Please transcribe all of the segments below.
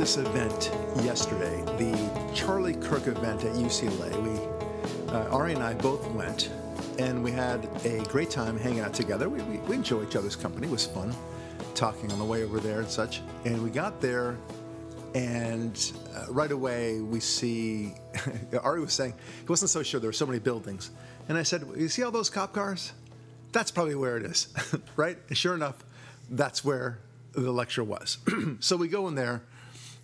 this event yesterday, the Charlie Kirk event at UCLA. We, uh, Ari and I both went, and we had a great time hanging out together. We, we, we enjoy each other's company. It was fun talking on the way over there and such. And we got there, and uh, right away we see Ari was saying he wasn't so sure there were so many buildings. And I said, "You see all those cop cars? That's probably where it is, right?" And sure enough, that's where the lecture was. so we go in there,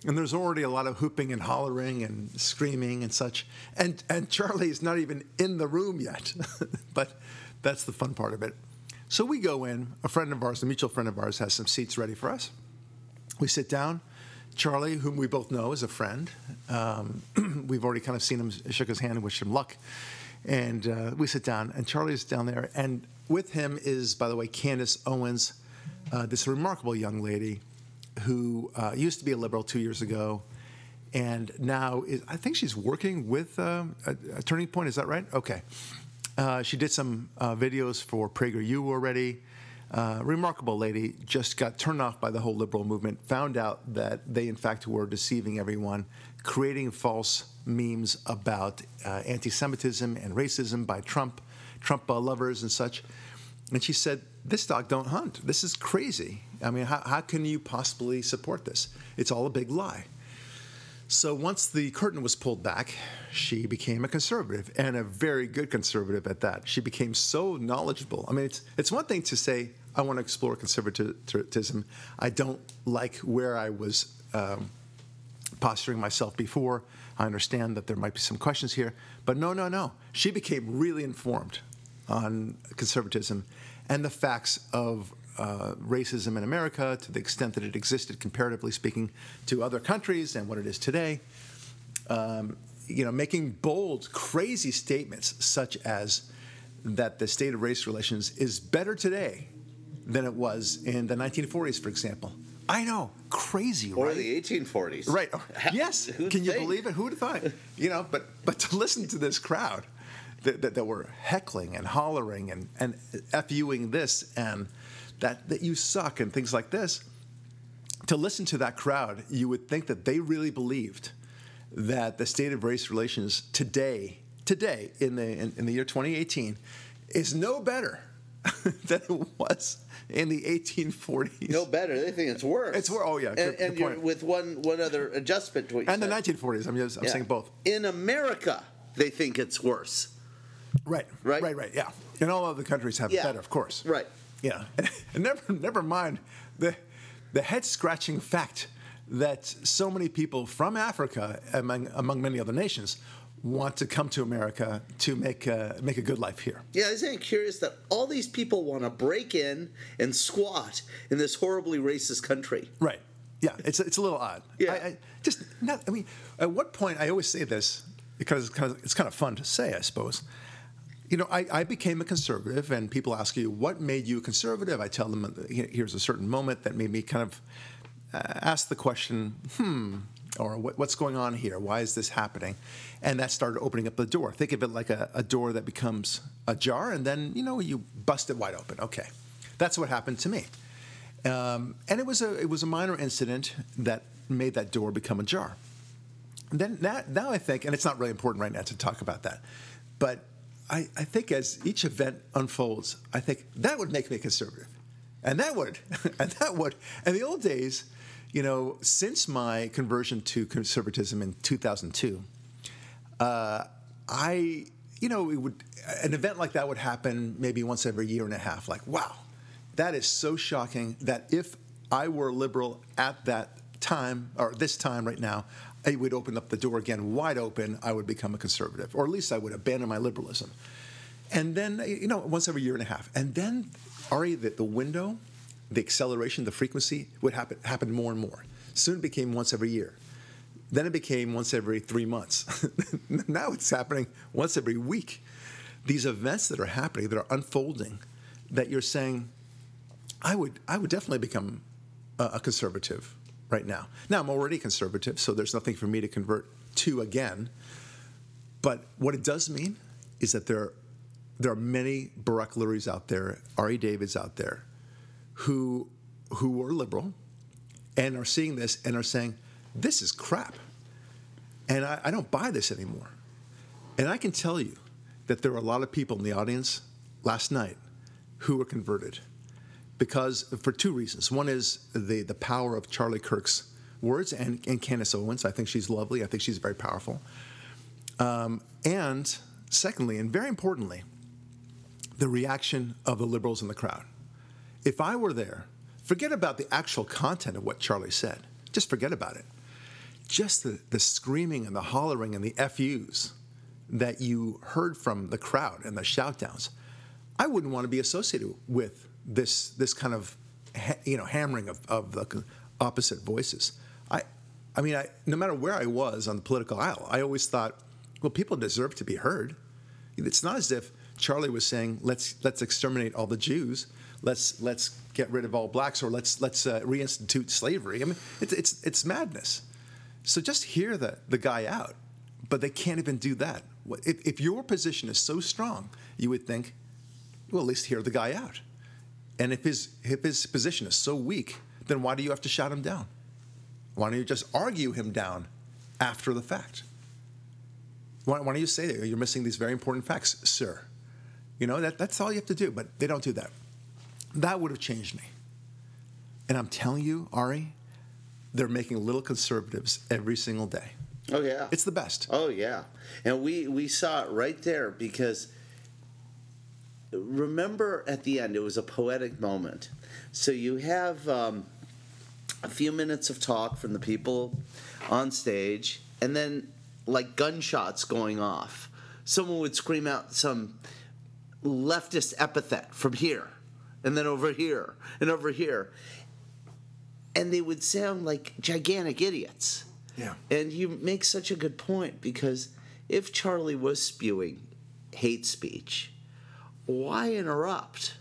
and there's already a lot of hooping and hollering and screaming and such. And and Charlie's not even in the room yet, but that's the fun part of it. So we go in. A friend of ours, a mutual friend of ours, has some seats ready for us. We sit down. Charlie, whom we both know, is a friend. Um, we've already kind of seen him, shook his hand, and wished him luck. And uh, we sit down, and Charlie's down there, and with him is, by the way, Candace Owens uh, this remarkable young lady who uh, used to be a liberal two years ago, and now is, I think she's working with uh, a, a, Turning Point. Is that right? Okay. Uh, she did some uh, videos for PragerU already. Uh, remarkable lady, just got turned off by the whole liberal movement, found out that they, in fact, were deceiving everyone, creating false memes about anti Semitism and racism by Trump, Trump lovers and such. And she said, This dog don't hunt. This is crazy. I mean, how, how can you possibly support this? It's all a big lie. So once the curtain was pulled back, she became a conservative and a very good conservative at that. She became so knowledgeable. I mean, it's, it's one thing to say, I want to explore conservatism. I don't like where I was um, posturing myself before. I understand that there might be some questions here. But no, no, no. She became really informed on conservatism and the facts of uh, racism in America to the extent that it existed, comparatively speaking, to other countries and what it is today. Um, you know, making bold, crazy statements such as that the state of race relations is better today than it was in the 1940s, for example. I know, crazy, or right? the 1840s, right? yes, can you believe it? Who'd have thought? You know, but but to listen to this crowd that, that, that were heckling and hollering and, and FUing this and that, that you suck and things like this, to listen to that crowd, you would think that they really believed that the state of race relations today, today in the in, in the year 2018, is no better than it was in the 1840s. No better. They think it's worse. It's worse. Oh yeah. And, and with one one other adjustment to what you and said. the 1940s. I'm, just, I'm yeah. saying both. In America, they think it's worse. Right. Right. Right. Right. Yeah. And all other countries have yeah. better, of course. Right. Yeah. And never, never mind the the head scratching fact that so many people from Africa, among among many other nations, want to come to America to make a, make a good life here. Yeah, isn't it curious that all these people want to break in and squat in this horribly racist country? Right. Yeah, it's it's a little odd. Yeah. I, I just not. I mean, at what point I always say this because it's kind of, it's kind of fun to say, I suppose you know, I, I, became a conservative, and people ask you, what made you a conservative? I tell them, here's a certain moment that made me kind of uh, ask the question, hmm, or what, what's going on here? Why is this happening? And that started opening up the door. Think of it like a, a door that becomes a jar, and then, you know, you bust it wide open. Okay. That's what happened to me. Um, and it was, a, it was a minor incident that made that door become a jar. And then now, now I think, and it's not really important right now to talk about that, but I, I think as each event unfolds, I think that would make me a conservative. And that would, and that would. In the old days, you know, since my conversion to conservatism in 2002, uh, I, you know, it would an event like that would happen maybe once every year and a half. Like, wow, that is so shocking that if I were liberal at that time or this time right now, it would open up the door again wide open. I would become a conservative, or at least I would abandon my liberalism. And then, you know, once every year and a half. And then, Ari, the, the window, the acceleration, the frequency would happen, happen more and more. Soon it became once every year. Then it became once every three months. now it's happening once every week. These events that are happening, that are unfolding, that you're saying, I would, I would definitely become a, a conservative right now. Now, I'm already conservative, so there's nothing for me to convert to again. But what it does mean is that there, there are many Brock Luries out there, Ari Davids out there, who, who were liberal and are seeing this and are saying, "This is crap," and I, I don't buy this anymore. And I can tell you that there were a lot of people in the audience last night who were converted because for two reasons. One is the the power of Charlie Kirk's words and, and Candace Owens. I think she's lovely. I think she's very powerful. Um, and secondly, and very importantly, the reaction of the liberals in the crowd. If I were there, forget about the actual content of what Charlie said. Just forget about it. Just the, the screaming and the hollering and the FUs that you heard from the crowd and the shoutdowns, I wouldn't want to be associated with this this kind of you know hammering of, of the opposite voices. I, I mean, I, no matter where I was on the political aisle, I always thought, well, people deserve to be heard. It's not as if Charlie was saying, let's let's exterminate all the Jews, let's let's get rid of all blacks, or let's let's uh, reinstitute slavery. I mean, it's it's it's madness. So just hear the the guy out, but they can't even do that. If, if your position is so strong, you would think, well, at least hear the guy out. And if his if his position is so weak, then why do you have to shout him down? Why don't you just argue him down after the fact? Why, why don't you say that you're missing these very important facts, sir? You know that that's all you have to do, but they don't do that. That would have changed me. And I'm telling you, Ari, they're making little conservatives every single day. Oh yeah, it's the best. Oh yeah, and we we saw it right there because remember at the end it was a poetic moment. So you have um, a few minutes of talk from the people on stage, and then like gunshots going off. Someone would scream out some leftist epithet from here, and then over here, and over here. And they would sound like gigantic idiots. Yeah. And you make such a good point because if Charlie was spewing hate speech, why interrupt?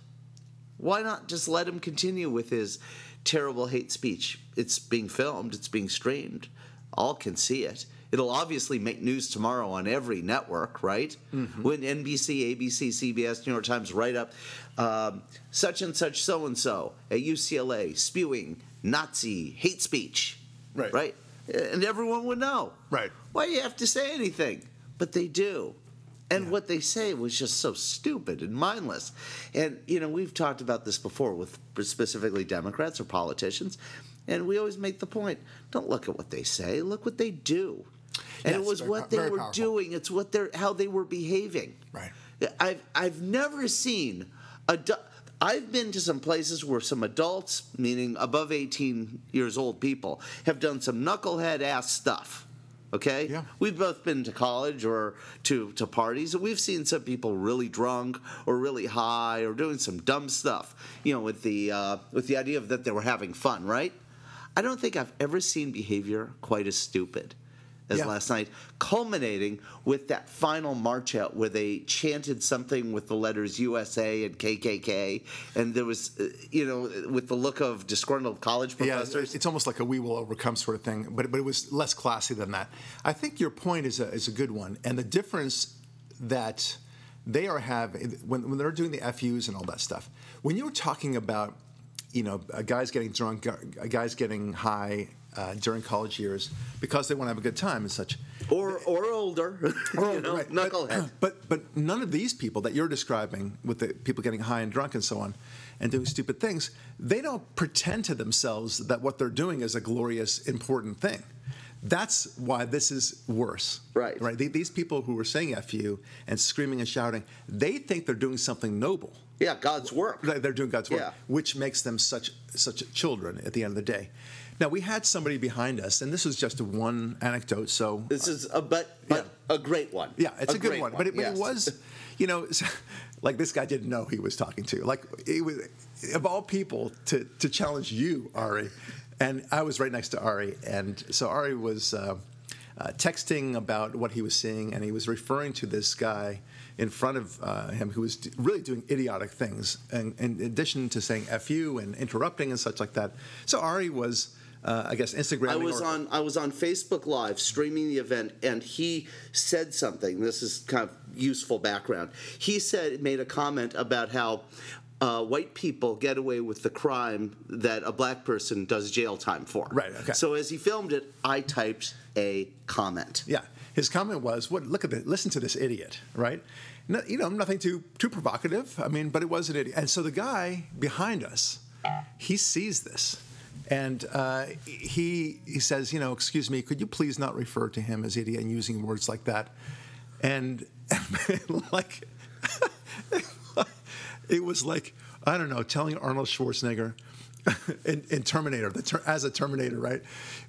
Why not just let him continue with his terrible hate speech? It's being filmed, it's being streamed. All can see it. It'll obviously make news tomorrow on every network, right? Mm-hmm. When NBC, ABC, CBS, New York Times write up um, such and such so and so at UCLA spewing Nazi hate speech, right? Right, and everyone would know, right? Why do you have to say anything? But they do. And yeah. what they say was just so stupid and mindless. And, you know, we've talked about this before with specifically Democrats or politicians. And we always make the point don't look at what they say, look what they do. And yes, it was what they were powerful. doing, it's what they're, how they were behaving. Right. I've, I've never seen a. I've been to some places where some adults, meaning above 18 years old people, have done some knucklehead ass stuff Okay? Yeah. We've both been to college or to, to parties, and we've seen some people really drunk or really high or doing some dumb stuff, you know, with the, uh, with the idea of that they were having fun, right? I don't think I've ever seen behavior quite as stupid as yeah. last night, culminating with that final march out where they chanted something with the letters USA and KKK, and there was, uh, you know, with the look of disgruntled college professors. Yeah, it's almost like a "we will overcome" sort of thing, but but it was less classy than that. I think your point is a is a good one, and the difference that they are having when when they're doing the FUs and all that stuff. When you're talking about, you know, a guys getting drunk, a guys getting high uh, during college years because they want to have a good time and such. Or or older, or you know, right. knucklehead. But, but but none of these people that you're describing, with the people getting high and drunk and so on, and doing stupid things, they don't pretend to themselves that what they're doing is a glorious, important thing. That's why this is worse. Right. Right. These people who are saying "fu" and screaming and shouting, they think they're doing something noble. Yeah, God's work. They're doing God's work, yeah. which makes them such such children at the end of the day. Now we had somebody behind us, and this was just one anecdote. So this is a but, but yeah. a great one. Yeah, it's a, a good one. one. But, it, yes. but, it, was, you know, like this guy didn't know he was talking to. Like it was of all people to to challenge you, Ari, and I was right next to Ari, and so Ari was. Uh, uh, texting about what he was seeing, and he was referring to this guy in front of uh, him who was really doing idiotic things, and, in addition to saying "f you" and interrupting and such like that. So Ari was uh, I guess Instagram. I was or, on I was on Facebook Live streaming the event, and he said something. This is kind of useful background. He said made a comment about how uh, white people get away with the crime that a black person does jail time for. Right, okay. So as he filmed it, I typed a comment. Yeah, his comment was, "What? Look at this! Listen to this idiot!" Right? No, you know, nothing too too provocative. I mean, but it was an idiot. And so the guy behind us, he sees this, and uh, he he says, "You know, excuse me, could you please not refer to him as idiot and using words like that?" And like, it was like I don't know, telling Arnold Schwarzenegger. in, in Terminator, the ter- as a Terminator, right?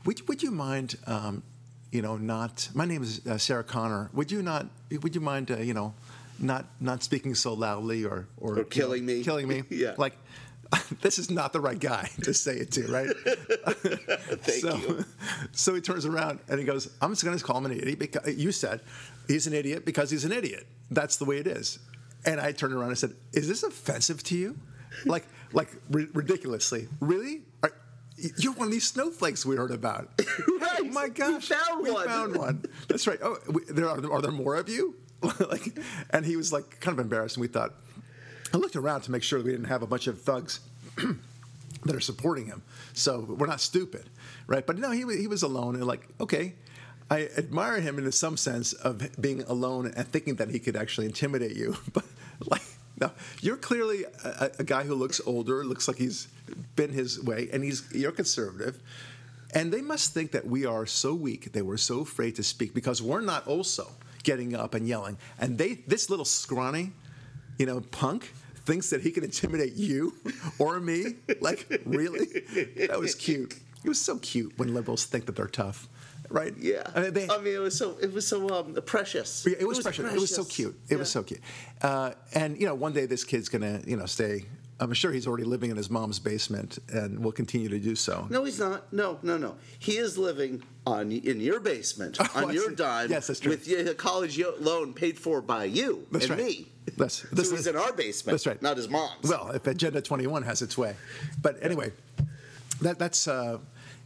Would, would you mind um, you know, not. My name is uh, Sarah Connor. Would you not? Would you mind, uh, you know, not not speaking so loudly or or, Or killing you know, me. Killing me. Yeah. Like, this is not the right guy to say it to, right? Thank so, you. So he turns around and he goes, "I'm just going to call him an idiot because you said he's an idiot because he's an idiot. That's the way it is." And I turned around and said, "Is this offensive to you? Like, like ri- ridiculously? Really? Are, you're one of these snowflakes we heard about. Right. Oh my gosh. We found we one. found one. That's right. Oh, we, there are, are there more of you? like, and he was like kind of embarrassed, and we thought. I looked around to make sure we didn't have a bunch of thugs that are supporting him. So we're not stupid, right? But no, he he was alone, and like, okay, I admire him in some sense of being alone and thinking that he could actually intimidate you. But like, no, you're clearly a, a guy who looks older, looks like he's been his way, and he's you're conservative. And they must think that we are so weak, they were so afraid to speak because we're not also getting up and yelling. And they, this little scrawny, you know, punk thinks that he can intimidate you or me. Like, really? That was cute. It was so cute when liberals think that they're tough, right? Yeah. I mean, they, I mean, it was so it was so um, precious. yeah, it was, precious. It was so cute. It was so cute. Uh, and you know, one day this kid's gonna, you know, stay. I'm sure he's already living in his mom's basement, and will continue to do so. No, he's not. No, no, no. He is living on in your basement Oh, on I your see. dime. Yes, that's true. With your college loan paid for by you That's and right. me. That's- so this he's is- in our basement. That's right. Not his mom's. Well, if Agenda 21 has its way, but anyway, that that's uh,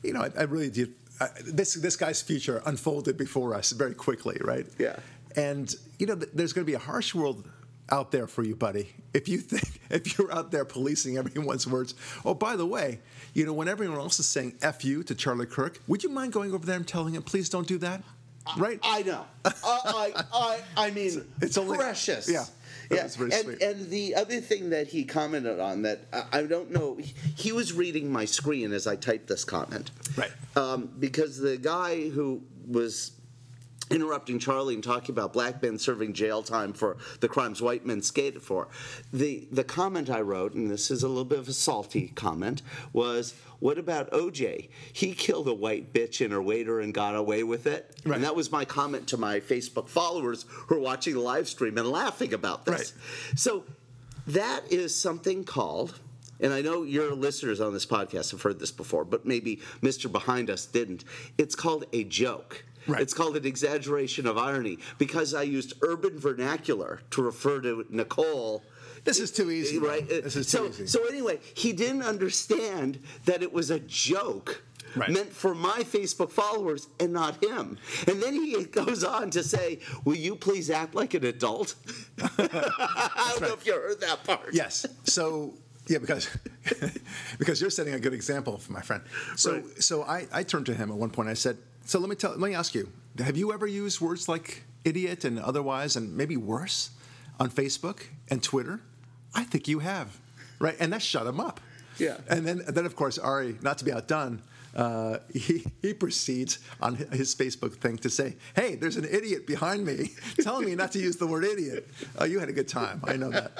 you know, I, I really did. I, this this guy's future unfolded before us very quickly, right? Yeah. And you know, th- there's going to be a harsh world out there for you, buddy. If you think if you're out there policing everyone's words. Oh, by the way, you know, when everyone else is saying "f you" to Charlie Kirk, would you mind going over there and telling him, please don't do that? Right? I know. I, I, I, I mean, It's only- precious. yeah, that yeah. very and, sweet. and the other thing that he commented on that I, I don't know, he, he was reading my screen as I typed this comment. Right. Um, because the guy who was interrupting Charlie and talking about black men serving jail time for the crimes white men skated for. The the comment I wrote, and this is a little bit of a salty comment, was what about OJ? He killed a white bitch in her waiter and got away with it. Right. And that was my comment to my Facebook followers who are watching the live stream and laughing about this. Right. So that is something called and I know your listeners on this podcast have heard this before, but maybe Mr. Behind Us didn't. It's called a joke. Right. It's called an exaggeration of irony because I used urban vernacular to refer to Nicole. This is too easy. Right. This is so, too easy. so anyway, he didn't understand that it was a joke Right. meant for my Facebook followers and not him. And then he goes on to say, "Will you please act like an adult?" I don't know if you heard that part. Yes. So yeah, because because you're setting a good example, my friend. So Right. so I, I turned to him at one point. I said, "So let me tell, let me ask you: Have you ever used words like idiot and otherwise, and maybe worse, on Facebook and Twitter? I think you have, right? And that shut him up. Yeah. And then then of course Ari, not to be outdone. Uh, he, he proceeds on his Facebook thing to say, "Hey, there's an idiot behind me telling me not to use the word idiot." Oh, you had a good time. I know that.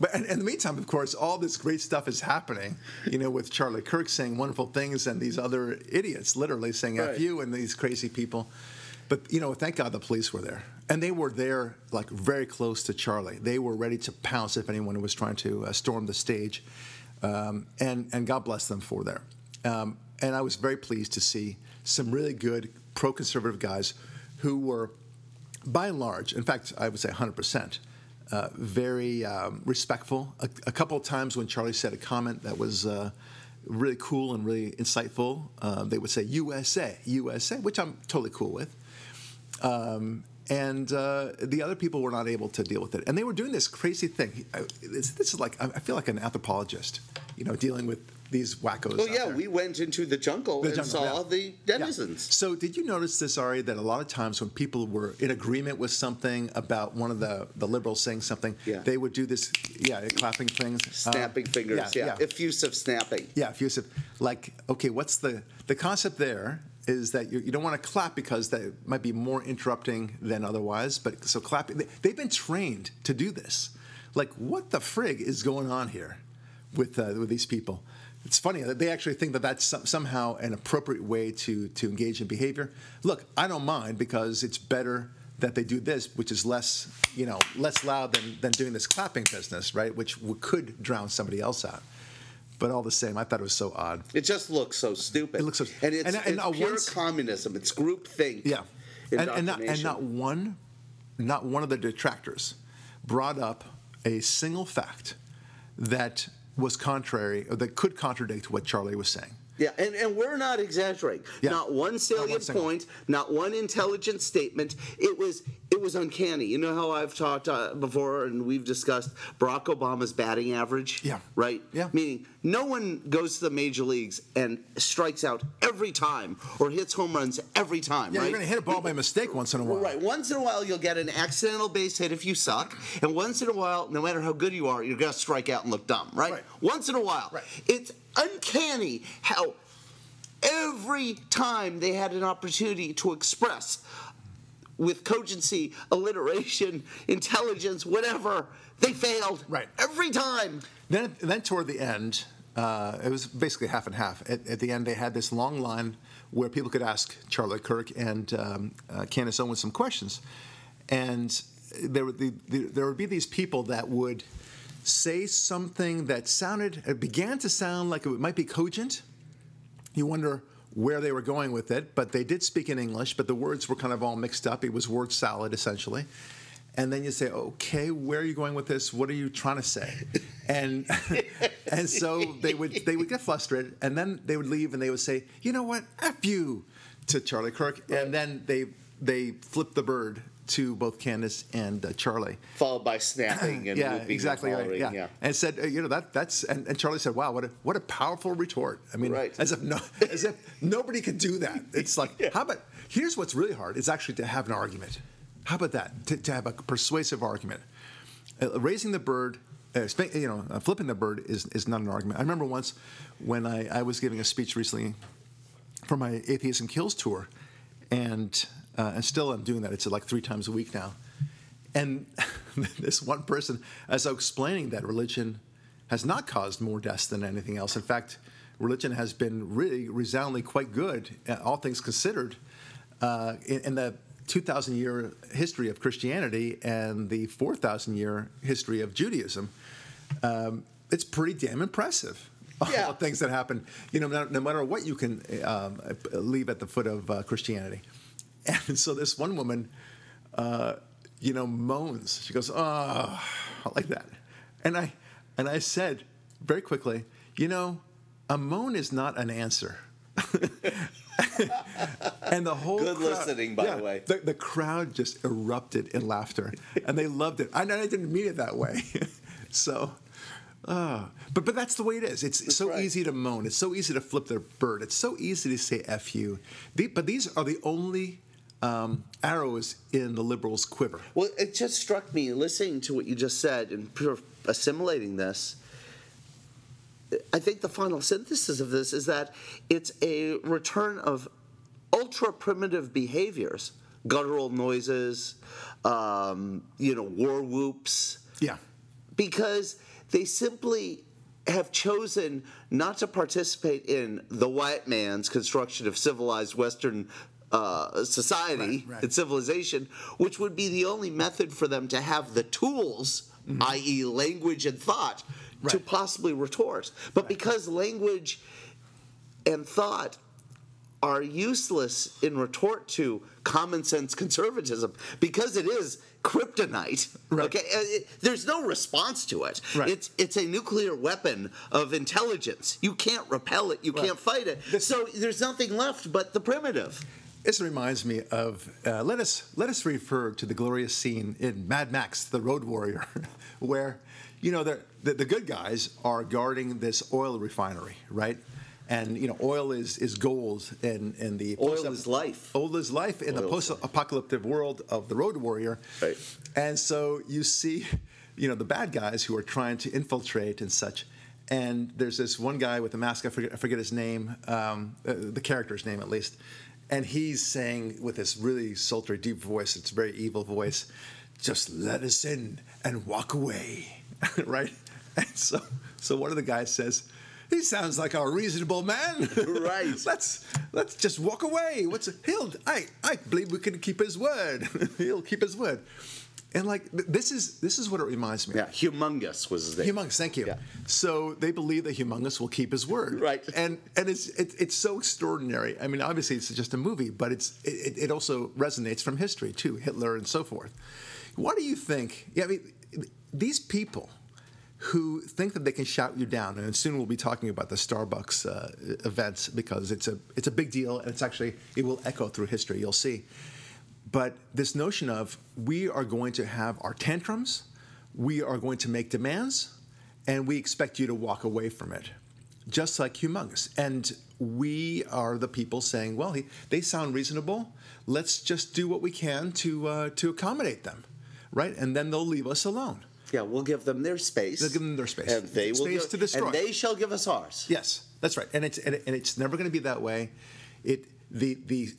But in, in the meantime, of course, all this great stuff is happening. You know, with Charlie Kirk saying wonderful things and these other idiots literally saying Right. "f you" and these crazy people. But you know, thank God the police were there, and they were there like very close to Charlie. They were ready to pounce if anyone was trying to uh, storm the stage, um, and and God bless them for there. Um, and I was very pleased to see some really good pro-conservative guys who were, by and large, in fact, I would say 100 percent. Uh, very um, respectful. A, a couple of times when Charlie said a comment that was uh, really cool and really insightful, uh, they would say USA, USA, which I'm totally cool with. Um, and uh, the other people were not able to deal with it. And they were doing this crazy thing. I- This, this is like I I feel like an anthropologist, you know, dealing with these wackos. Well, yeah, there. we went into the jungle The and jungle, saw yeah. the Yeah. denizens. So, did you notice this, Ari, that a lot of times when people were in agreement with something about one of the, the liberals saying something, Yeah. they would do this, yeah, clapping things, um, Snapping fingers, yeah, yeah, effusive snapping. yeah, effusive. Like, okay, what's the the concept there? Is that you, you don't want to clap because that might be more interrupting than otherwise. But so clapping, they, they've been trained to do this. Like, what the frig is going on here with uh, with these people? It's funny that they actually think that that's some, somehow an appropriate way to to engage in behavior. Look, I don't mind because it's better that they do this, which is less, you know, less loud than than doing this clapping business, right? Which w- could drown somebody else out. But all the same, I thought it was so odd. It just looks so stupid. It looks so- and it's, and- and it's pure once- communism. It's groupthink. Yeah, and, and not and not one, not one of the detractors brought up a single fact that was contrary or that could contradict what Charlie was saying. Yeah, and, and we're not exaggerating. Yeah. Not one salient single. point, not one intelligent statement. It was it was uncanny. You know how I've talked uh, before and we've discussed Barack Obama's batting average? Yeah. Right? Yeah. Meaning no one goes to the major leagues and strikes out every time or hits home runs every time, Yeah, right? you're going to hit a ball by mistake once in a while. Right. Once in a while, you'll get an accidental base hit if you suck, and once in a while, no matter how good you are, you're gonna strike out and look dumb. Right. Right. Once in a while. Right. It's uncanny how every time they had an opportunity to express with cogency, alliteration, intelligence, whatever, they failed. Right. Every time. Then, then toward the end, uh, it was basically half and half. At, at the end, they had this long line where people could ask Charlie Kirk and um, uh, Candace Owens some questions, and there would be, there would be these people that would say something that sounded, it began to sound like it might be cogent. You wonder where they were going with it, but they did speak in English, but the words were kind of all mixed up. It was word salad essentially. And then you say, okay, where are you going with this? What are you trying to say? And and so they would they would get frustrated, and then they would leave, and they would say, you know what, f you, to Charlie Kirk, and then they they flipped the bird to both Candace and uh, Charlie. Followed by snapping and yeah, exactly and right. Yeah. yeah. and said, uh, you know, that that's and, and Charlie said, wow, what a what a powerful retort. I mean, Right. as if no, as if nobody could do that. It's like, how about here's what's really hard is actually to have an argument. How about that? To, to have a persuasive argument. Uh, raising the bird, uh, you know, uh, flipping the bird is, is not an argument. I remember once when I, I was giving a speech recently for my Atheism Kills tour, and uh, and still I'm doing that. It's like three times a week now. And this one person, as I was explaining that religion has not caused more deaths than anything else. In fact, religion has been really resoundingly quite good, uh, all things considered, uh, in, in the 2,000 year history of Christianity and the 4,000 year history of Judaism. Um, it's pretty damn impressive. All Yeah. the things that happen, you know, no, no matter what you can um, leave at the foot of uh, Christianity. And so this one woman, uh, you know, moans. She goes, "Oh," I like that. And I, and I said very quickly, you know, a moan is not an answer. and the whole Good crowd- listening, by the way. The, the crowd just erupted in laughter, and they loved it. I, I didn't mean it that way. so, uh, but but that's the way it is. It's so right. easy to moan. It's so easy to flip the bird. It's so easy to say "f you." The, but these are the only um, arrows in the liberals' quiver. Well, it just struck me listening to what you just said and assimilating this. I think the final synthesis of this is that it's a return of ultra primitive behaviors, guttural noises, um, you know, war whoops, Yeah. because they simply have chosen not to participate in the white man's construction of civilized Western uh, society Right, right. and civilization, which would be the only method for them to have the tools, i.e., language and thought, to Mm-hmm. Possibly retort. But because language and thought are useless in retort to common sense conservatism because it is kryptonite. Right. Okay, Uh, it- there's no response to it. Right. It's it's a nuclear weapon of intelligence. You can't repel it. You can't fight it. this- so there's nothing left but the primitive. This reminds me of uh, let us let us refer to the glorious scene in Mad Max: The Road Warrior, where you know the, the the good guys are guarding this oil refinery, right? And you know, oil is is gold, and and the Oil post- is life. Oil is life in the Oil life. post-apocalyptic world of the Road Warrior. Right. And so you see, you know, the bad guys who are trying to infiltrate and such. And there's this one guy with a mask. I forget, I forget his name, um, uh, the character's name at least. And he's saying with this really sultry, deep voice. It's a very evil voice. Just let us in and walk away, right? And so, so one of the guys says, "He sounds like a reasonable man, Right. let's let's just walk away. What's he'll I I believe we can keep his word. he'll keep his word." And like th- this is this is what it reminds me. Yeah, Humungus was his name. Humungus, thank you. Yeah. So they believe that Humungus will keep his word, Right. And and it's it, it's so extraordinary. I mean, obviously it's just a movie, but it's it, it also resonates from history too, Hitler and so forth. What do you think? Yeah, I mean, these people who think that they can shout you down, and soon we'll be talking about the Starbucks uh, events because it's a it's a big deal, and it's actually it will echo through history. You'll see. But this notion of we are going to have our tantrums, we are going to make demands, and we expect you to walk away from it, just like Humungus. And we are the people saying, well, he, they sound reasonable. Let's just do what we can to uh, to accommodate them, right? And then they'll leave us alone. Yeah, we'll give them their space. They'll give them their space. and they will give, to destroy. and they shall give us ours. Yes, that's right, and it's and, it, and it's never going to be that way. It the the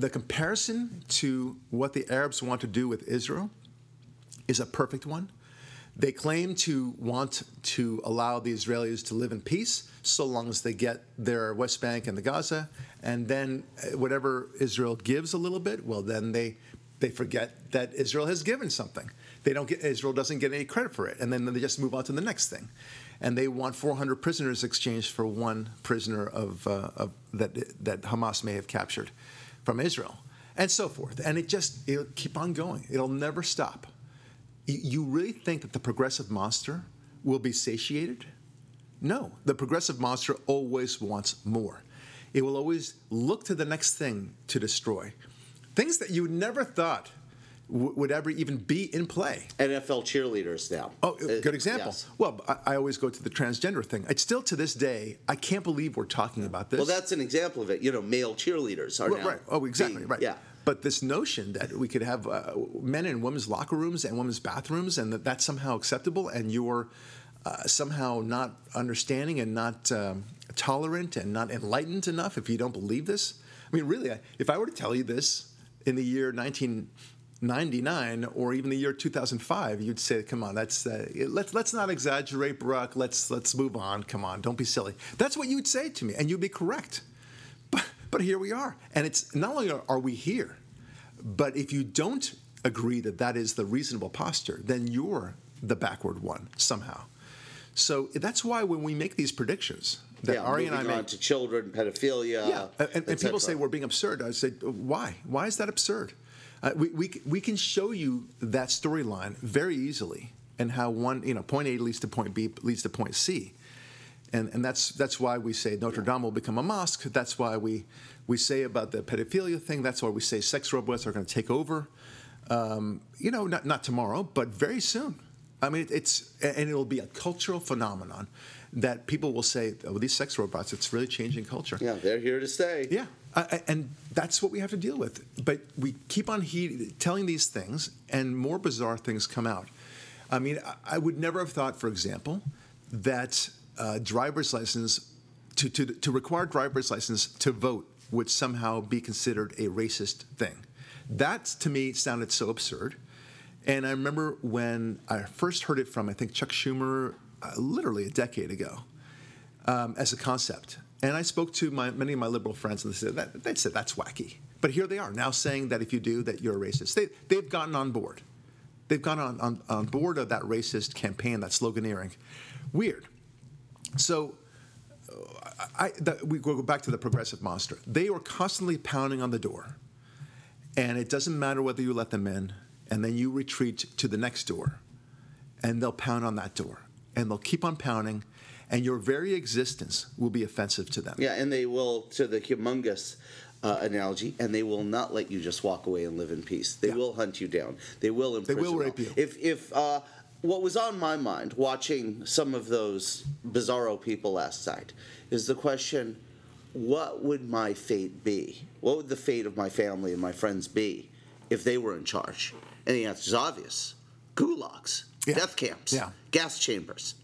the comparison to what the Arabs want to do with Israel is a perfect one. They claim to want to allow the Israelis to live in peace so long as they get their West Bank and the Gaza, and then uh, whatever Israel gives a little bit, well, then they they forget that Israel has given something. They don't get Israel doesn't get any credit for it, and then they just move on to the next thing. And they want 400 prisoners exchanged for one prisoner of, uh, of that that Hamas may have captured from Israel, and so forth. And it just it'll keep on going. It'll never stop. You, really think that the progressive monster will be satiated? No, the progressive monster always wants more. It will always look to the next thing to destroy. Things that you never thought w- would ever even be in play. NFL cheerleaders now. Oh, Uh, good example. yes. Well, I, I always go to the transgender thing. It's still to this day, I can't believe we're talking about this. Well, that's an example of it. You know, male cheerleaders are Right, now. right. Oh, exactly. being- right. Yeah. But this notion that we could have uh, men in women's locker rooms and women's bathrooms, and that that's somehow acceptable, and you're uh, somehow not understanding and not um, tolerant and not enlightened enough if you don't believe this. I mean, really, I- if I were to tell you this in the year 1999 or even the year 2005, you'd say, "Come on, that's uh, let's let's not exaggerate, Brock. Let's let's move on. Come on, don't be silly." That's what you'd say to me, and you'd be correct. But, but here we are. And it's not only are, we here, but if you don't agree that that is the reasonable posture, then you're the backward one somehow. So that's why when we make these predictions that yeah, Ari and I make, to children, pedophilia. yeah, and, and people say we're being absurd. I say, why? Why is that absurd? Uh, we, we, we can show you that storyline very easily and how one, you know, point A leads to point B leads to point C. And, and that's, that's why we say Notre Dame will become a mosque. That's why we, we say about the pedophilia thing. That's why we say sex robots are going to take over. Um, you know, not, not tomorrow, but very soon. I mean, it's, and it'll be a cultural phenomenon that people will say, oh, these sex robots, it's really changing culture. Yeah, they're here to stay. Yeah, I- and that's what we have to deal with. But we keep on he- telling these things, and more bizarre things come out. I mean, I, I would never have thought, for example, that uh, driver's license to, to to require driver's license to vote would somehow be considered a racist thing. That to me sounded so absurd. And I remember when I first heard it from, I think Chuck Schumer, uh, literally a decade ago um, as a concept. And I spoke to my, many of my liberal friends, and they said, that, they said that's wacky. But here they are now saying that if you do, that you're a racist. They, they've gotten on board. They've gone on, on, on board of that racist campaign, that sloganeering. Weird. So uh, I, the, we go back to the progressive monster. They are constantly pounding on the door, and it doesn't matter whether you let them in, and then you retreat to the next door, and they'll pound on that door, and they'll keep on pounding, and your very existence will be offensive to them. Yeah, and they will to the Humungus uh, analogy, and they will not let you just walk away and live in peace. They Yeah. will hunt you down. They will imprison They will rape you. If if uh, what was on my mind watching some of those bizarro people last night is the question: What would my fate be? What would the fate of my family and my friends be if they were in charge? And the answer is obvious: gulags, Yeah. death camps, Yeah. gas chambers.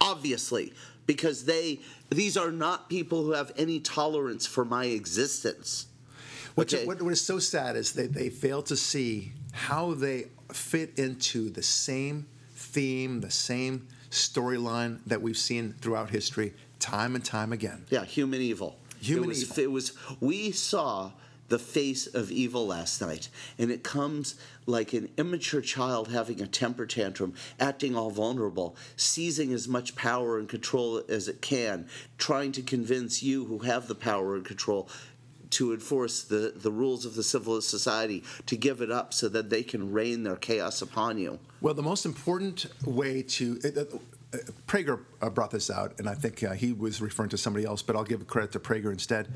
Obviously, because they these are not people who have any tolerance for my existence. What, Okay. what, what is so sad is that they fail to see how they fit into the same theme, the same storyline that we've seen throughout history, time and time again. Yeah, human evil. Human it was, evil. It was. We saw the face of evil last night, and it comes like an immature child having a temper tantrum, acting all vulnerable, seizing as much power and control as it can, trying to convince you who have the power and control to enforce the, the rules of the civilized society to give it up so that they can rain their chaos upon you. Well, the most important way to. Uh, uh, Prager uh, brought this out, and I think uh, he was referring to somebody else, but I'll give credit to Prager instead,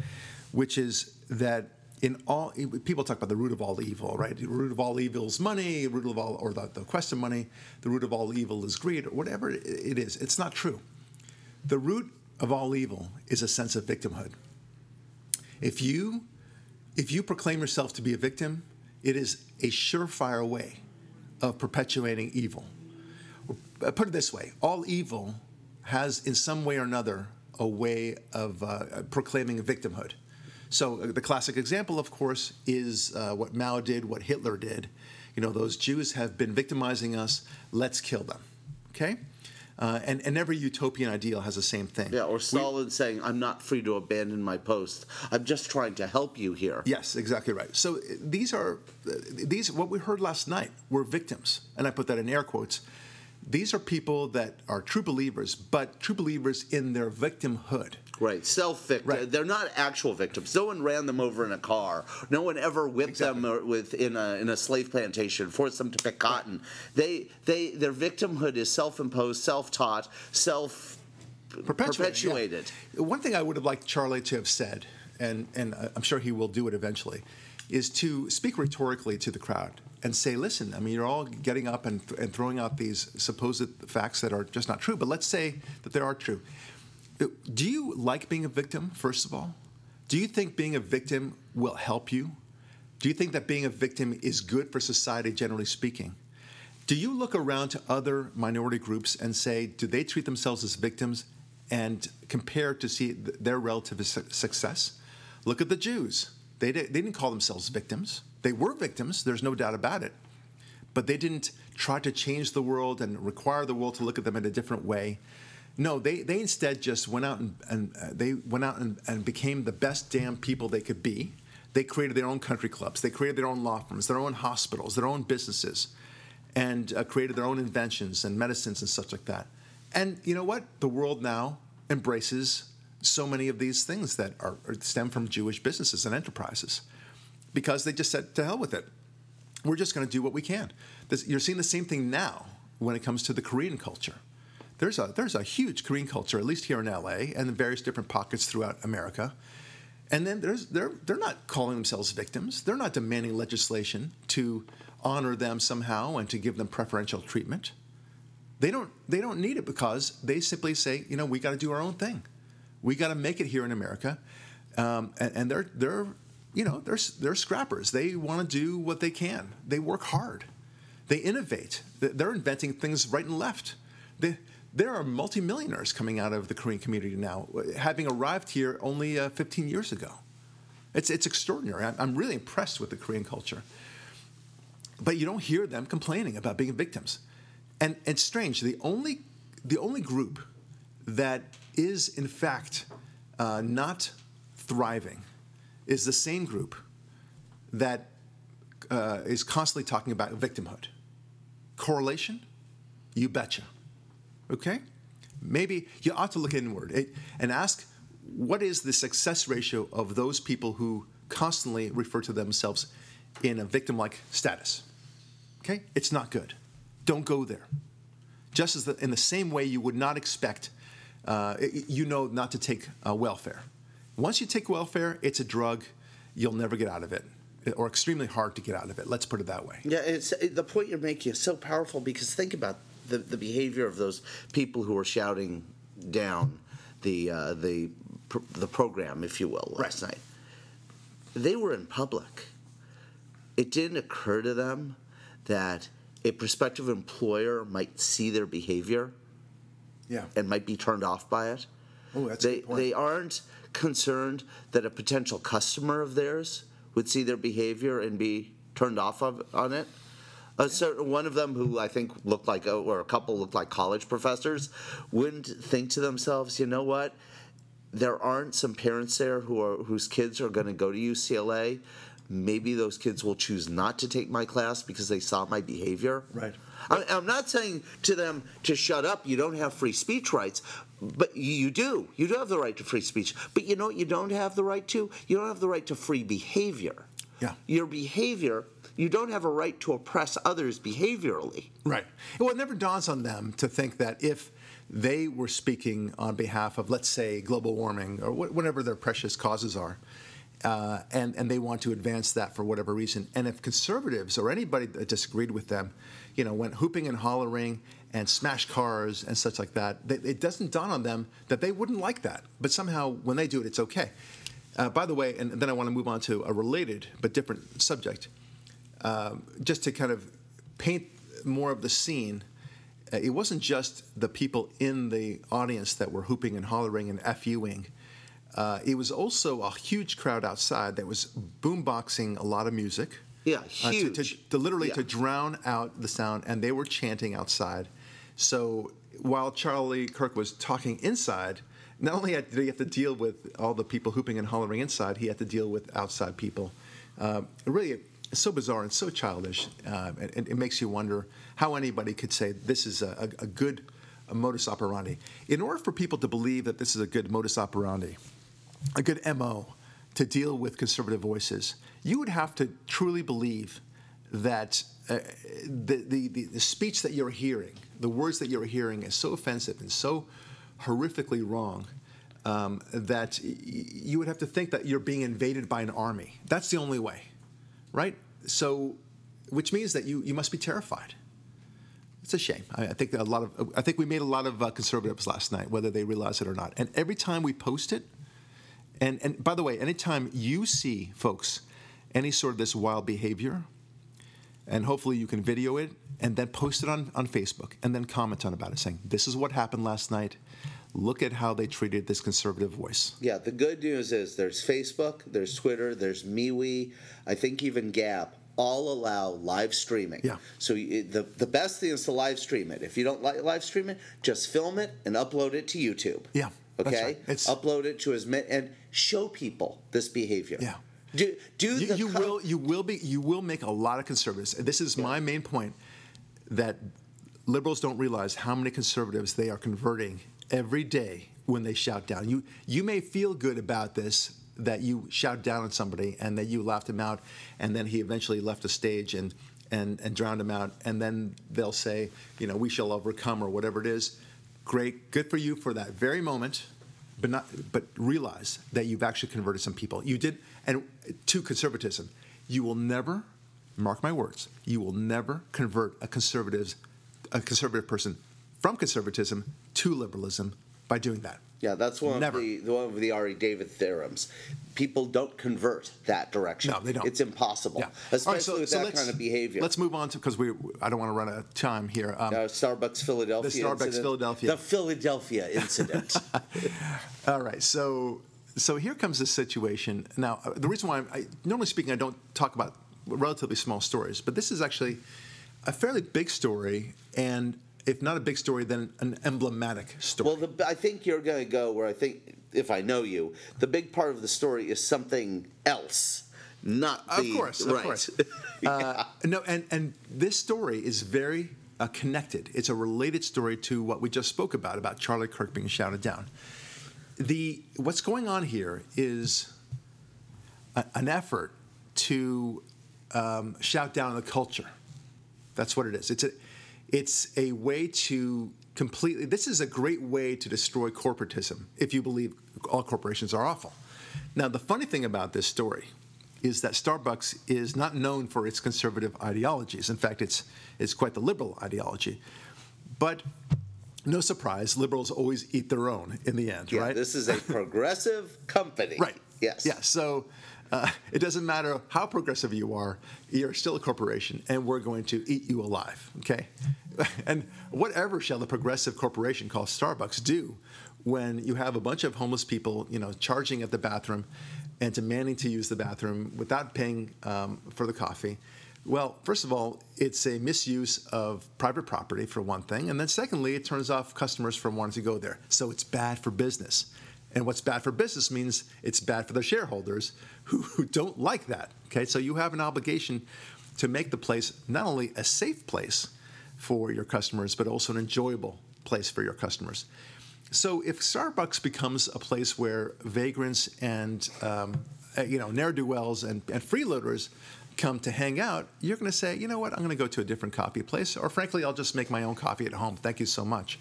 which is that in all people talk about the root of all evil, right? The root of all evil is money, root of all, or the, the quest of money, the root of all evil is greed, or whatever it- is. It's not true. The root of all evil is a sense of victimhood. If you if you proclaim yourself to be a victim, it is a surefire way of perpetuating evil. Put it this way: all evil has, in some way or another, a way of uh, proclaiming victimhood. So uh, the classic example, of course, is uh, what Mao did, what Hitler did. You know, those Jews have been victimizing us. Let's kill them. Okay. Uh, and, and every utopian ideal has the same thing. Yeah, or Stalin saying, I'm not free to abandon my post. I'm just trying to help you here. Yes, exactly right. So uh, these are uh, these what we heard last night were victims, and I put that in air quotes. These are people that are true believers, but true believers in their victimhood. Right, self victim. Right. They're not actual victims. No one ran them over in a car. No one ever whipped them or- with in a in a slave plantation, forced them to pick cotton. They they their victimhood is self imposed, self taught, self Perpetuated, yeah. One thing I would have liked Charlie to have said, and and I'm sure he will do it eventually, is to speak rhetorically to the crowd and say, "Listen, I mean, you're all getting up and, and throwing out these supposed facts that are just not true, but let's say that they are true. Do you like being a victim? First of all, do you think being a victim will help you? Do you think that being a victim is good for society, generally speaking?" Do you look around to other minority groups and say, do they treat themselves as victims and compare to see their relative success? Look at the Jews. They, didn't call themselves victims. They were victims, there's no doubt about it. But they didn't try to change the world and require the world to look at them in a different way. No, they, they instead just went out and, and uh, they went out and, and became the best damn people they could be. They created their own country clubs. They created their own law firms, their own hospitals, their own businesses and uh, created their own inventions and medicines and such like that. And you know what? The world now embraces so many of these things that are, are stem from Jewish businesses and enterprises because they just said to hell with it. We're just going to do what we can. This, you're seeing the same thing now when it comes to the Korean culture. There's a there's a huge Korean culture, at least here in LA, and in various different pockets throughout America. And then there's they're they're not calling themselves victims. They're not demanding legislation to honor them somehow and to give them preferential treatment. They don't they don't need it because they simply say, you know, we got to do our own thing. We got to make it here in America, um, and, and they're they're you know they're they're scrappers. They want to do what they can. They work hard. They innovate. They're inventing things right and left. They, there are multimillionaires coming out of the Korean community now, having arrived here only uh, 15 years ago. It's, it's extraordinary. I'm, really impressed with the Korean culture. But you don't hear them complaining about being victims. And it's strange. The only, the only group that is, in fact, uh, not thriving is the same group that uh, is constantly talking about victimhood. Correlation? You betcha. Okay? Maybe you ought to look inward eh, and ask what is the success ratio of those people who constantly refer to themselves in a victim like status? Okay? It's not good. Don't go there. Just as the, in the same way you would not expect, uh, you know, not to take uh, welfare. Once you take welfare, it's a drug. you'll never get out of it, or extremely hard to get out of it. Let's put it that way. Yeah, it's the point you're making is so powerful because think about the, the behavior of those people who were shouting down the uh, the pr- the program, if you will, last Right. night. They were in public. It didn't occur to them that a prospective employer might see their behavior Yeah. and might be turned off by it. Oh, that's they they aren't concerned that a potential customer of theirs would see their behavior and be turned off of, on it. A certain one of them, who I think looked like, oh, or a couple looked like college professors, wouldn't think to themselves, you know what? There aren't some parents there who are whose kids are going to go to UCLA. Maybe those kids will choose not to take my class because they saw my behavior. Right. I- I'm not saying to them to shut up. You don't have free speech rights, but you do. You do have the right to free speech. But you know what? You don't have the right to. You don't have the right to free behavior. Yeah. Your behavior. You don't have a right to oppress others behaviorally. Right. Well, it never dawns on them to think that if they were speaking on behalf of, let's say, global warming or wh- whatever their precious causes are, uh, and, and they want to advance that for whatever reason, and if conservatives or anybody that disagreed with them, you know, went hooping and hollering and smashed cars and such like that, it doesn't dawn on them that they wouldn't like that. But somehow, when they do it, it's okay. Uh, by the way, and then I want to move on to a related but different subject um, just to kind of paint more of the scene, uh, it wasn't just the people in the audience that were hooping and hollering and FUing. Uh, it was also a huge crowd outside that was boomboxing a lot of music. Yeah, uh, to- to, huge. to literally Yeah. to drown out the sound, and they were chanting outside. So while Charlie Kirk was talking inside, not only did he have to deal with all the people hooping and hollering inside, he had to deal with outside people. Uh, really, so bizarre and so childish, uh, and it makes you wonder how anybody could say this is a, a, a good a modus operandi. In order for people to believe that this is a good modus operandi, a good MO to deal with conservative voices, you would have to truly believe that uh, the, the, the, the speech that you're hearing, the words that you're hearing, is so offensive and so horrifically wrong um, that y- you would have to think that you're being invaded by an army. That's the only way, right? So, which means that you, you must be terrified. It's a shame. I, I think a lot of I think we made a lot of uh, conservatives last night, whether they realize it or not. And every time we post it, and and by the way, anytime you see folks any sort of this wild behavior, and hopefully you can video it and then post it on, on Facebook and then comment on about it, saying this is what happened last night. Look at how they treated this conservative voice. Yeah, the good news is there's Facebook, there's Twitter, there's MeWe, I think even Gab. All allow live streaming. Yeah. So you, the the best thing is to live stream it. If you don't like live stream it, just film it and upload it to YouTube. Yeah, Okay. right. It's- upload it to as many and show people this behavior. Yeah. Do do You, the you will you will be you will make a lot of conservatives. And This is my main point that liberals don't realize how many conservatives they are converting every day when they shout down. You you may feel good about this that you shout down on somebody and that you laughed him out and then he eventually left the stage and and and drowned him out and then they'll say, you know, we shall overcome or whatever it is. Great, good for you for that very moment but not but realize that you've actually converted some people. You did and to conservatism. You will never mark my words. You will never convert a conservative a conservative person from conservatism to liberalism by doing that. Yeah, that's one Never. of the the one of the Ari David theorems. People don't convert that direction. No, they don't. It's impossible, Yeah. especially All right, so- with so that kind of behavior. Let's move on to because we I don't want to run out of time here. Um, uh, Starbucks Philadelphia. The Starbucks incident. Philadelphia. The Philadelphia incident. All right, so so here comes the situation. Now, uh, the reason why I'm, I, normally speaking, I don't talk about relatively small stories, but this is actually a fairly big story, and if not a big story, then an emblematic story. well, the, I think you're going to go where I think, if I know you, the big part of the story is something else, not Of the course, of right. course. Uh, no, and and this story is very uh, connected. It's a related story to what we just spoke about about Charlie Kirk being shouted down. The what's going on here is a, an effort to um, shout down the culture. That's what it is. It's a it's a way to completely. This is a great way to destroy corporatism if you believe all corporations are awful. Now, the funny thing about this story is that Starbucks is not known for its conservative ideologies. In fact, it's, it's quite the liberal ideology. But no surprise, liberals always eat their own in the end, Yeah, right? this is a progressive company. Right. Yes. Yeah. So uh, it doesn't matter how progressive you are, you're still a corporation, and we're going to eat you alive. Okay. And whatever shall the progressive corporation called Starbucks do when you have a bunch of homeless people, you know, charging at the bathroom and demanding to use the bathroom without paying um, for the coffee? Well, first of all, it's a misuse of private property for one thing, and then secondly, it turns off customers from wanting to go there. So it's bad for business. And what's bad for business means it's bad for the shareholders who, who don't like that. Okay, so you have an obligation to make the place not only a safe place for your customers, but also an enjoyable place for your customers. So if Starbucks becomes a place where vagrants and um, uh, you know ne'er do wells and, and freeloaders come to hang out, you're going to say, you know what, I'm going to go to a different coffee place, or frankly, I'll just make my own coffee at home. Thank you so much,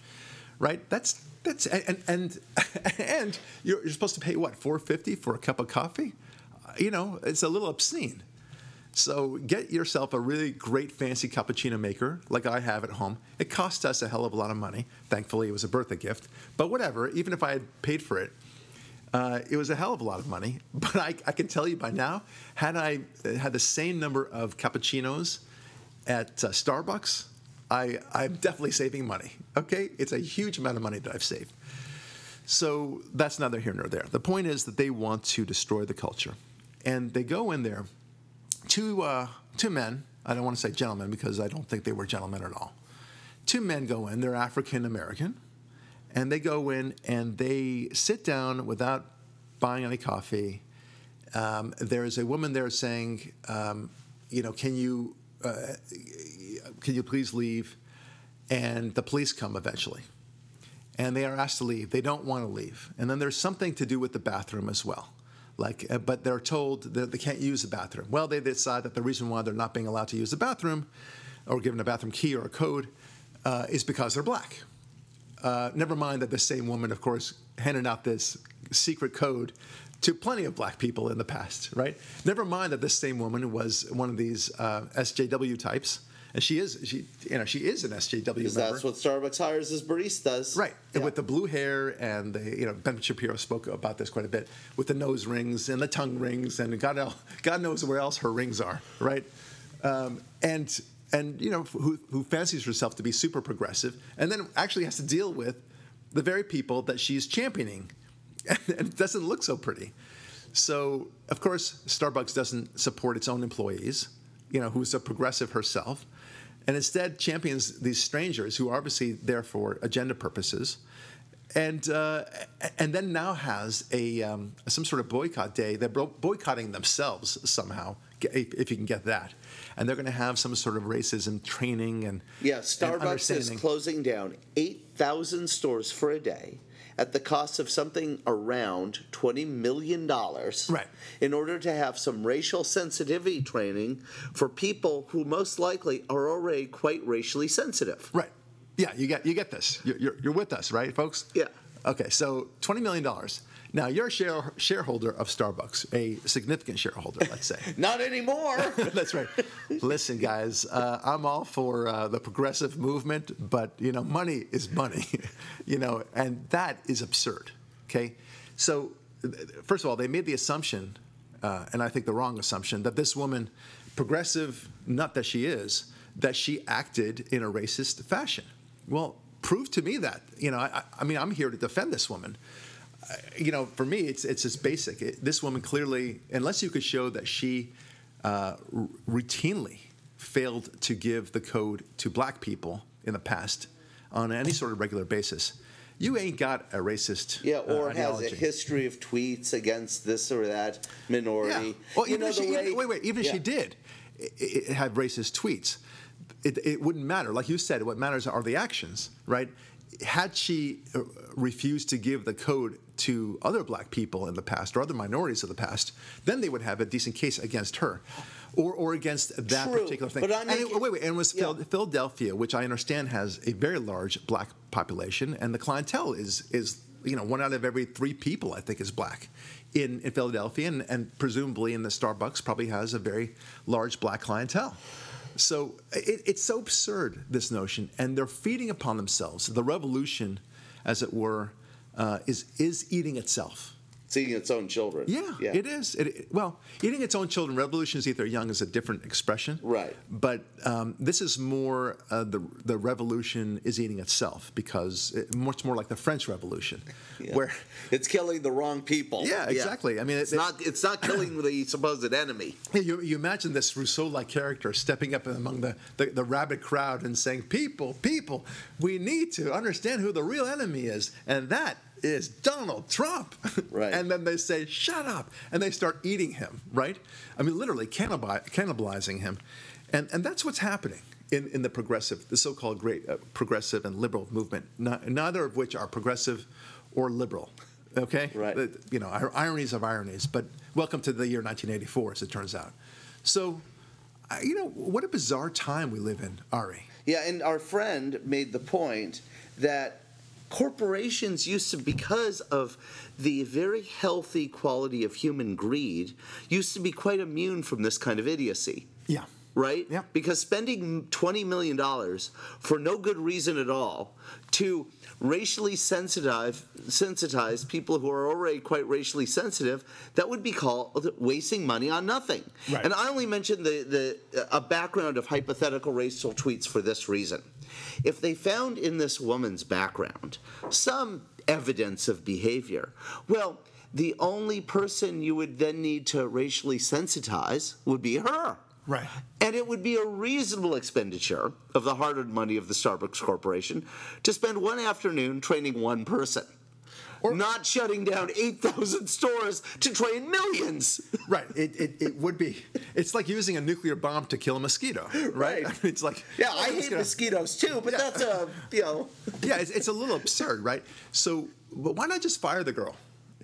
right? That's that's and and and you're, you're supposed to pay what 450 for a cup of coffee? Uh, You know, it's a little obscene. So get yourself a really great fancy cappuccino maker like I have at home. It cost us a hell of a lot of money. Thankfully, it was a birthday gift. But whatever, even if I had paid for it, uh, it was a hell of a lot of money. But I, I can tell you by now, had I had the same number of cappuccinos at uh, Starbucks, I, I'm definitely saving money. Okay? It's a huge amount of money that I've saved. So that's neither here nor there. The point is that they want to destroy the culture. And they go in there, two, uh, two men, I don't want to say gentlemen because I don't think they were gentlemen at all. Two men go in, they're African American, and they go in and they sit down without buying any coffee. Um, there's a woman there saying, um, you know, can you, uh, can you please leave? And the police come eventually and they are asked to leave. They don't want to leave. And then there's something to do with the bathroom as well. Like, uh, but they're told that they can't use the bathroom. Well, they decide that the reason why they're not being allowed to use the bathroom, or given a bathroom key or a code, uh, is because they're black. Uh, never mind that the same woman, of course, handed out this secret code to plenty of black people in the past, right? Never mind that this same woman was one of these uh, SJW types, and she is, she, you know, she is an SJW member. That's what Starbucks hires as baristas. Right, Yeah. with the blue hair and the you know Ben Shapiro spoke about this quite a bit with the nose rings and the tongue rings and God God knows where else her rings are, right? Um, and and you know who, who fancies herself to be super progressive and then actually has to deal with the very people that she's championing, and it doesn't look so pretty. So of course Starbucks doesn't support its own employees, you know, who's a progressive herself and instead champions these strangers who are obviously there for agenda purposes, and uh, and then now has a um, some sort of boycott day. They're boycotting themselves somehow, if if you can get that, and they're going to have some sort of racism training and Yeah, and Starbucks is closing down 8,000 stores for a day at the cost of something around $20 million. Right. In order to have some racial sensitivity training for people who most likely are already quite racially sensitive. Right. Yeah, you get you get this. You're, you're, you're with us, right, folks? Yeah. Okay, so twenty million dollars. Now you're a share, shareholder of Starbucks, a significant shareholder, let's say. Not anymore. That's right. Listen, guys, uh, I'm all for uh, the progressive movement, but you know, money is money, you know, and that is absurd. Okay, so first of all, they made the assumption, uh, and I think the wrong assumption, that this woman, progressive nut that she is, that she acted in a racist fashion. Well, prove to me that. You know, I, I mean, I'm here to defend this woman you know, for me, it's it's just basic. It, this woman clearly, unless you could show that she uh, r- routinely failed to give the code to black people in the past on any sort of regular basis, you ain't got a racist Yeah, uh, or has a history of tweets against this or that minority. Yeah. Well, You even know, she, way- even, wait, wait. Even if Yeah. she did i i have racist tweets, it, it wouldn't matter. Like you said, what matters are the actions, right? Had she uh, refused to give the code to other black people in the past or other minorities of the past, then they would have a decent case against her. Or, or against that True, particular thing. but I'm and it- wait, wait, and it was Yeah. Philadelphia, which I understand has a very large black population, and the clientele is is you know one out of every three people I think is black in, in Philadelphia, and, and presumably in the Starbucks probably has a very large black clientele. So it, it's so absurd this notion, and they're feeding upon themselves. The revolution, as it were, uh, is is eating itself. It's eating its own children. Yeah, it is. It, it- well, eating its own children, revolution is either young is a different expression. Right. But um, this is more uh, the the revolution is eating itself because it, much more like the French Revolution, Yeah. where it's killing the wrong people. Yeah, exactly. I mean, it's it- not it's not killing the supposed enemy. Yeah, You, you imagine this Rousseau-like character stepping up among the, the, the rabid crowd and saying, "People, people, we need to understand who the real enemy is, and that is Donald Trump." Right. and then they say, "Shut up," and they start eating him. Right? I mean, literally cannibalizing him, and and that's what's happening. In, in the progressive, the so-called great uh, progressive and liberal movement, not, neither of which are progressive or liberal. Okay, Right. You know, ir- ironies of ironies. But welcome to the year 1984, as it turns out. So, I- you know, what a bizarre time we live in, Ari. Yeah, and our friend made the point that corporations used to, because of the very healthy quality of human greed, used to be quite immune from this kind of idiocy. Yeah. right? Yep. Because spending $20 million for no good reason at all to racially sensitive, sensitize people who are already quite racially sensitive, that would be called wasting money on nothing. Right. And I only mentioned the, the, a background of hypothetical racial tweets for this reason. If they found in this woman's background some evidence of behavior, well, the only person you would then need to racially sensitize would be her. Right. And it would be a reasonable expenditure of the hard earned money of the Starbucks Corporation to spend one afternoon training one person. Not shutting down 8,000 stores to train millions. Right. It, it, it would be. It's like using a nuclear bomb to kill a mosquito. Right. Right. I mean, it's like Yeah, I hate mosquito. mosquitoes too, but that's a, you know. Yeah, it's, it's a little absurd, right? So, but why not just fire the girl?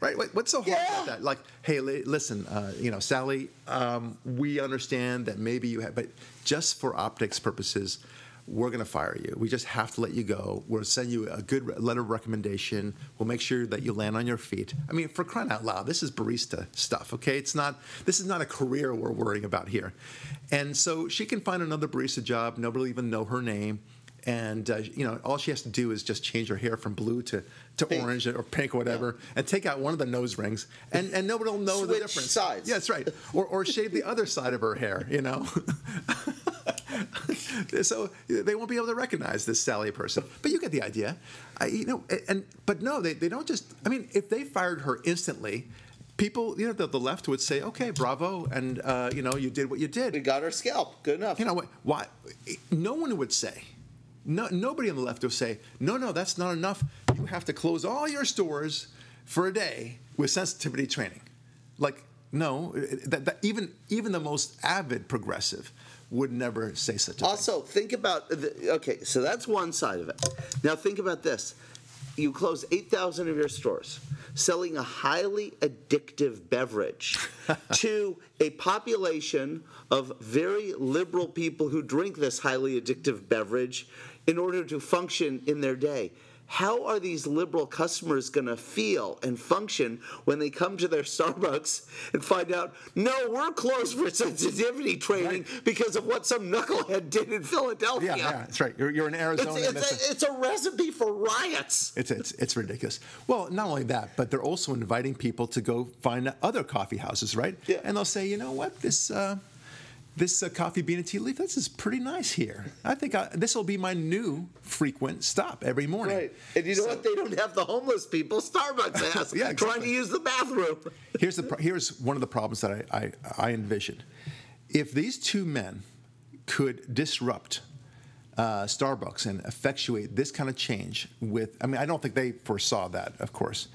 Right? What- What's so hard Yeah. about that? Like, hey, listen, uh, you know, Sally, um, we understand that maybe you have, but just for optics purposes, we're going to fire you. We just have to let you go. We'll send you a good letter of recommendation. We'll make sure that you land on your feet. I mean, for crying out loud, this is barista stuff, okay? It's not. This is not a career we're worrying about here. And so she can find another barista job. Nobody will even know her name. And uh, you know, all she has to do is just change her hair from blue to, to Pink. orange or pink or whatever, and take out one of the nose rings, and, and nobody will know the Switch difference. sides. Yeah, that's right. Or, or shave the other side of her hair. You know. so they won't be able to recognize this Sally person. But you get the idea. I, you know, and but no, they, they don't just. I mean, if they fired her instantly. People, you know, the, the left would say, "Okay, bravo," and uh, you know, you did what you did. We got our scalp. Good enough. You know what? Why? No one would say. No, nobody on the left would say, "No, no, that's not enough. You have to close all your stores for a day with sensitivity training." Like, no, that, that even even the most avid progressive would never say such a thing. Also, think about the, okay, so that's one side of it. Now think about this: you close eight thousand of your stores, selling a highly addictive beverage to a population of very liberal people who drink this highly addictive beverage in order to function in their day. How are these liberal customers going to feel and function when they come to their Starbucks and find out, no, we're closed for sensitivity training because of what some knucklehead did in Philadelphia? yeah, yeah, that's right. You're, you're in Arizona. it's, it's a- a, it's a recipe for riots. It's, it's, it's ridiculous. Well, not only that, but they're also inviting people to go find other coffee houses, right? Yeah. And they'll say, you know what, this uh, this uh, coffee bean and tea leaf, this is pretty nice here. I think this will be my new frequent stop every morning. Right. And you know what? They don't have the homeless people Starbucks has Yeah, trying to use the bathroom. Here's the here's one of the problems that I, I, I envision. If these two men could disrupt uh, Starbucks and effectuate this kind of change with, I mean, I don't think they foresaw that, of course,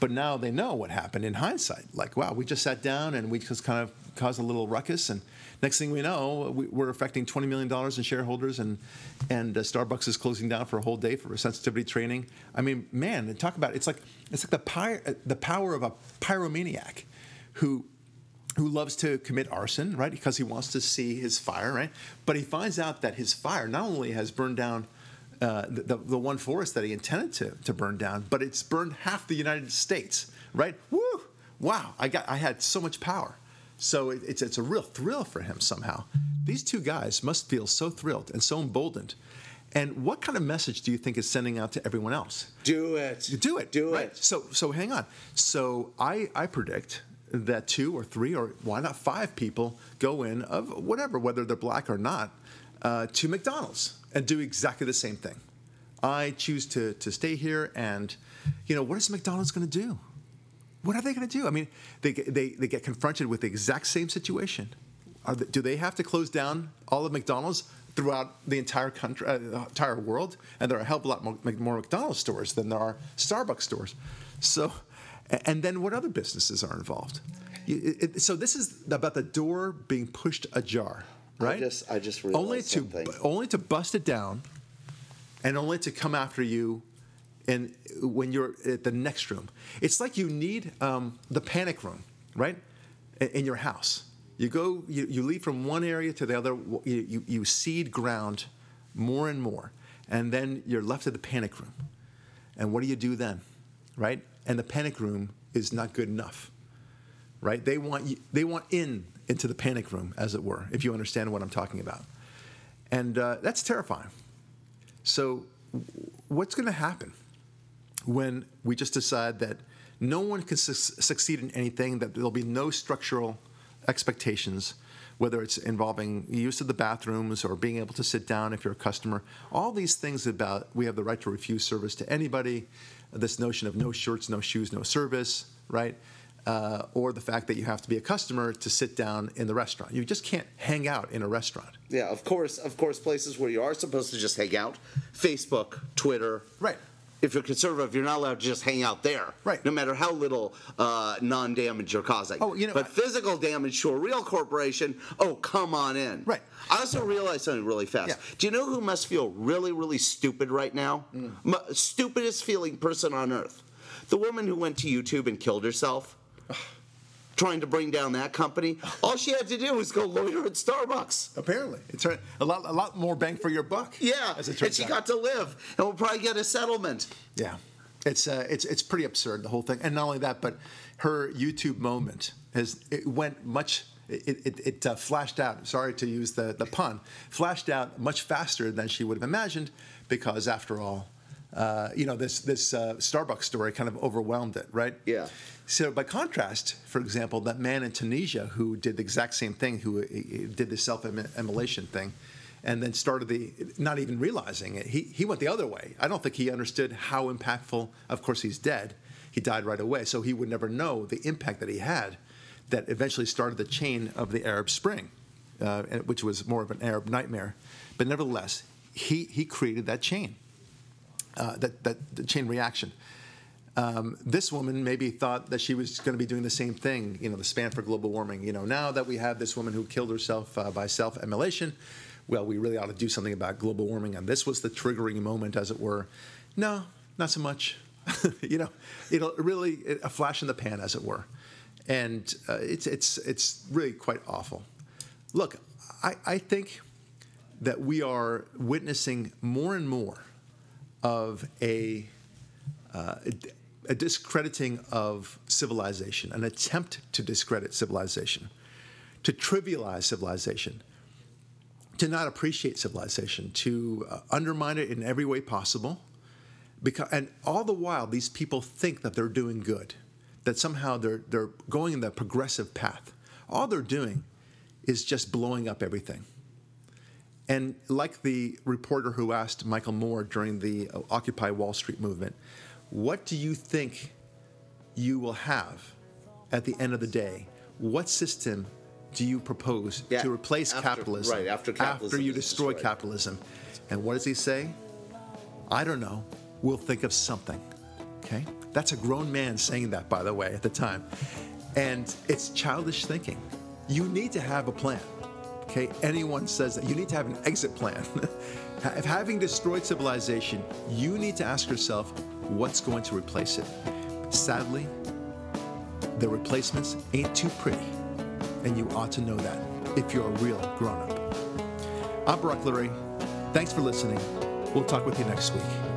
but now they know what happened in hindsight. Like, wow, we just sat down and we just kind of caused a little ruckus, and next thing we know, we, we're affecting $20 million in shareholders, and and uh, Starbucks is closing down for a whole day for sensitivity training. I mean, man, talk about it's like it's like the py- uh, the power of a pyromaniac who who loves to commit arson, right? Because he wants to see his fire, right? But he finds out that his fire not only has burned down uh, the, the one forest that he intended to, to burn down, but it's burned half the United States, right? Woo! Wow, I, got, I had so much power. So it, it's, it's a real thrill for him somehow. These two guys must feel so thrilled and so emboldened. And what kind of message do you think is sending out to everyone else? Do it. Do it. Do right? it. So so hang on. So I I predict that two or three or why not five people go in of whatever whether they're black or not uh, to McDonald's and do exactly the same thing. I choose to to stay here and you know what is McDonald's going to do? What are they going to do? I mean, they, they, they get confronted with the exact same situation. They, do they have to close down all of McDonald's throughout the entire country, uh, the entire world? And there are a hell of a lot more, more McDonald's stores than there are Starbucks stores. So, and then what other businesses are involved? It, it, so this is about the door being pushed ajar, right? I just, I just realized only to something. only to bust it down, and only to come after you and when you're at the next room. It's like you need um, the panic room, right? In, your house. You go, you, you leave from one area to the other, you, you, you cede ground more and more, and then you're left at the panic room. And what do you do then, right? And the panic room is not good enough, right? They want you, they want in into the panic room, as it were, if you understand what I'm talking about. And uh, that's terrifying. So, what's going to happen? When we just decide that no one can su- succeed in anything, that there'll be no structural expectations, whether it's involving use of the bathrooms or being able to sit down if you're a customer. All these things about we have the right to refuse service to anybody, this notion of no shirts, no shoes, no service, right? Uh, or the fact that you have to be a customer to sit down in the restaurant. You just can't hang out in a restaurant. Yeah, of course, of course, places where you are supposed to just hang out, Facebook, Twitter, Right. If you're conservative, you're not allowed to just hang out there. Right. No matter how little uh, non-damage you're causing. Oh, you know, but I- physical damage to a real corporation, oh, come on in. Right. I also realized something really fast. Yeah. Do you know who must feel really, really stupid right now? Mm. M- stupidest feeling person on earth. The woman who went to YouTube and killed herself. Trying to bring down that company. All she had to do was go loiter at Starbucks. Apparently, it's a lot, a lot more bang for your buck. Yeah, and she out. got to live, and we'll probably get a settlement. Yeah, it's uh, it's it's pretty absurd the whole thing, and not only that, but her YouTube moment has it went much. It, it, it uh, flashed out. Sorry to use the, the pun. Flashed out much faster than she would have imagined, because after all, uh, you know this this uh, Starbucks story kind of overwhelmed it, right? Yeah. So by contrast, for example, that man in Tunisia who did the exact same thing, who uh, did the self-immolation thing, and then started the not even realizing it. He he went the other way. I don't think he understood how impactful. Of course, he's dead. He died right away, so he would never know the impact that he had. That eventually started the chain of the Arab Spring, uh, which was more of an Arab nightmare. But nevertheless, he he created that chain, uh, that that the chain reaction. Um, this woman maybe thought that she was going to be doing the same thing, you know, the span for global warming. You know, now that we have this woman who killed herself uh, by self-immolation, well, we really ought to do something about global warming. And this was the triggering moment, as it were. No, not so much. you know, it'll really a flash in the pan, as it were. And uh, it's it's it's really quite awful. Look, I, I think that we are witnessing more and more of a uh, a discrediting of civilization, an attempt to discredit civilization, to trivialize civilization, to not appreciate civilization, to uh, undermine it in every way possible. Because, and all the while, these people think that they're doing good, that somehow they're, they're going in the progressive path. All they're doing is just blowing up everything. And like the reporter who asked Michael Moore during the uh, Occupy Wall Street movement, what do you think you will have at the end of the day? What system do you propose Yeah, to replace after- capitalism right, after capitalism you destroy destroyed. capitalism? And what does he say? I don't know. We'll think of something. Okay? That's a grown man saying that, by the way, at the time. And it's childish thinking. You need to have a plan. Okay? Anyone says that you need to have an exit plan. if having destroyed civilization, you need to ask yourself what's going to replace it. Sadly, the replacements ain't too pretty. And you ought to know that if you're a real grown up. I'm Brock Lurie. Thanks for listening. We'll talk with you next week.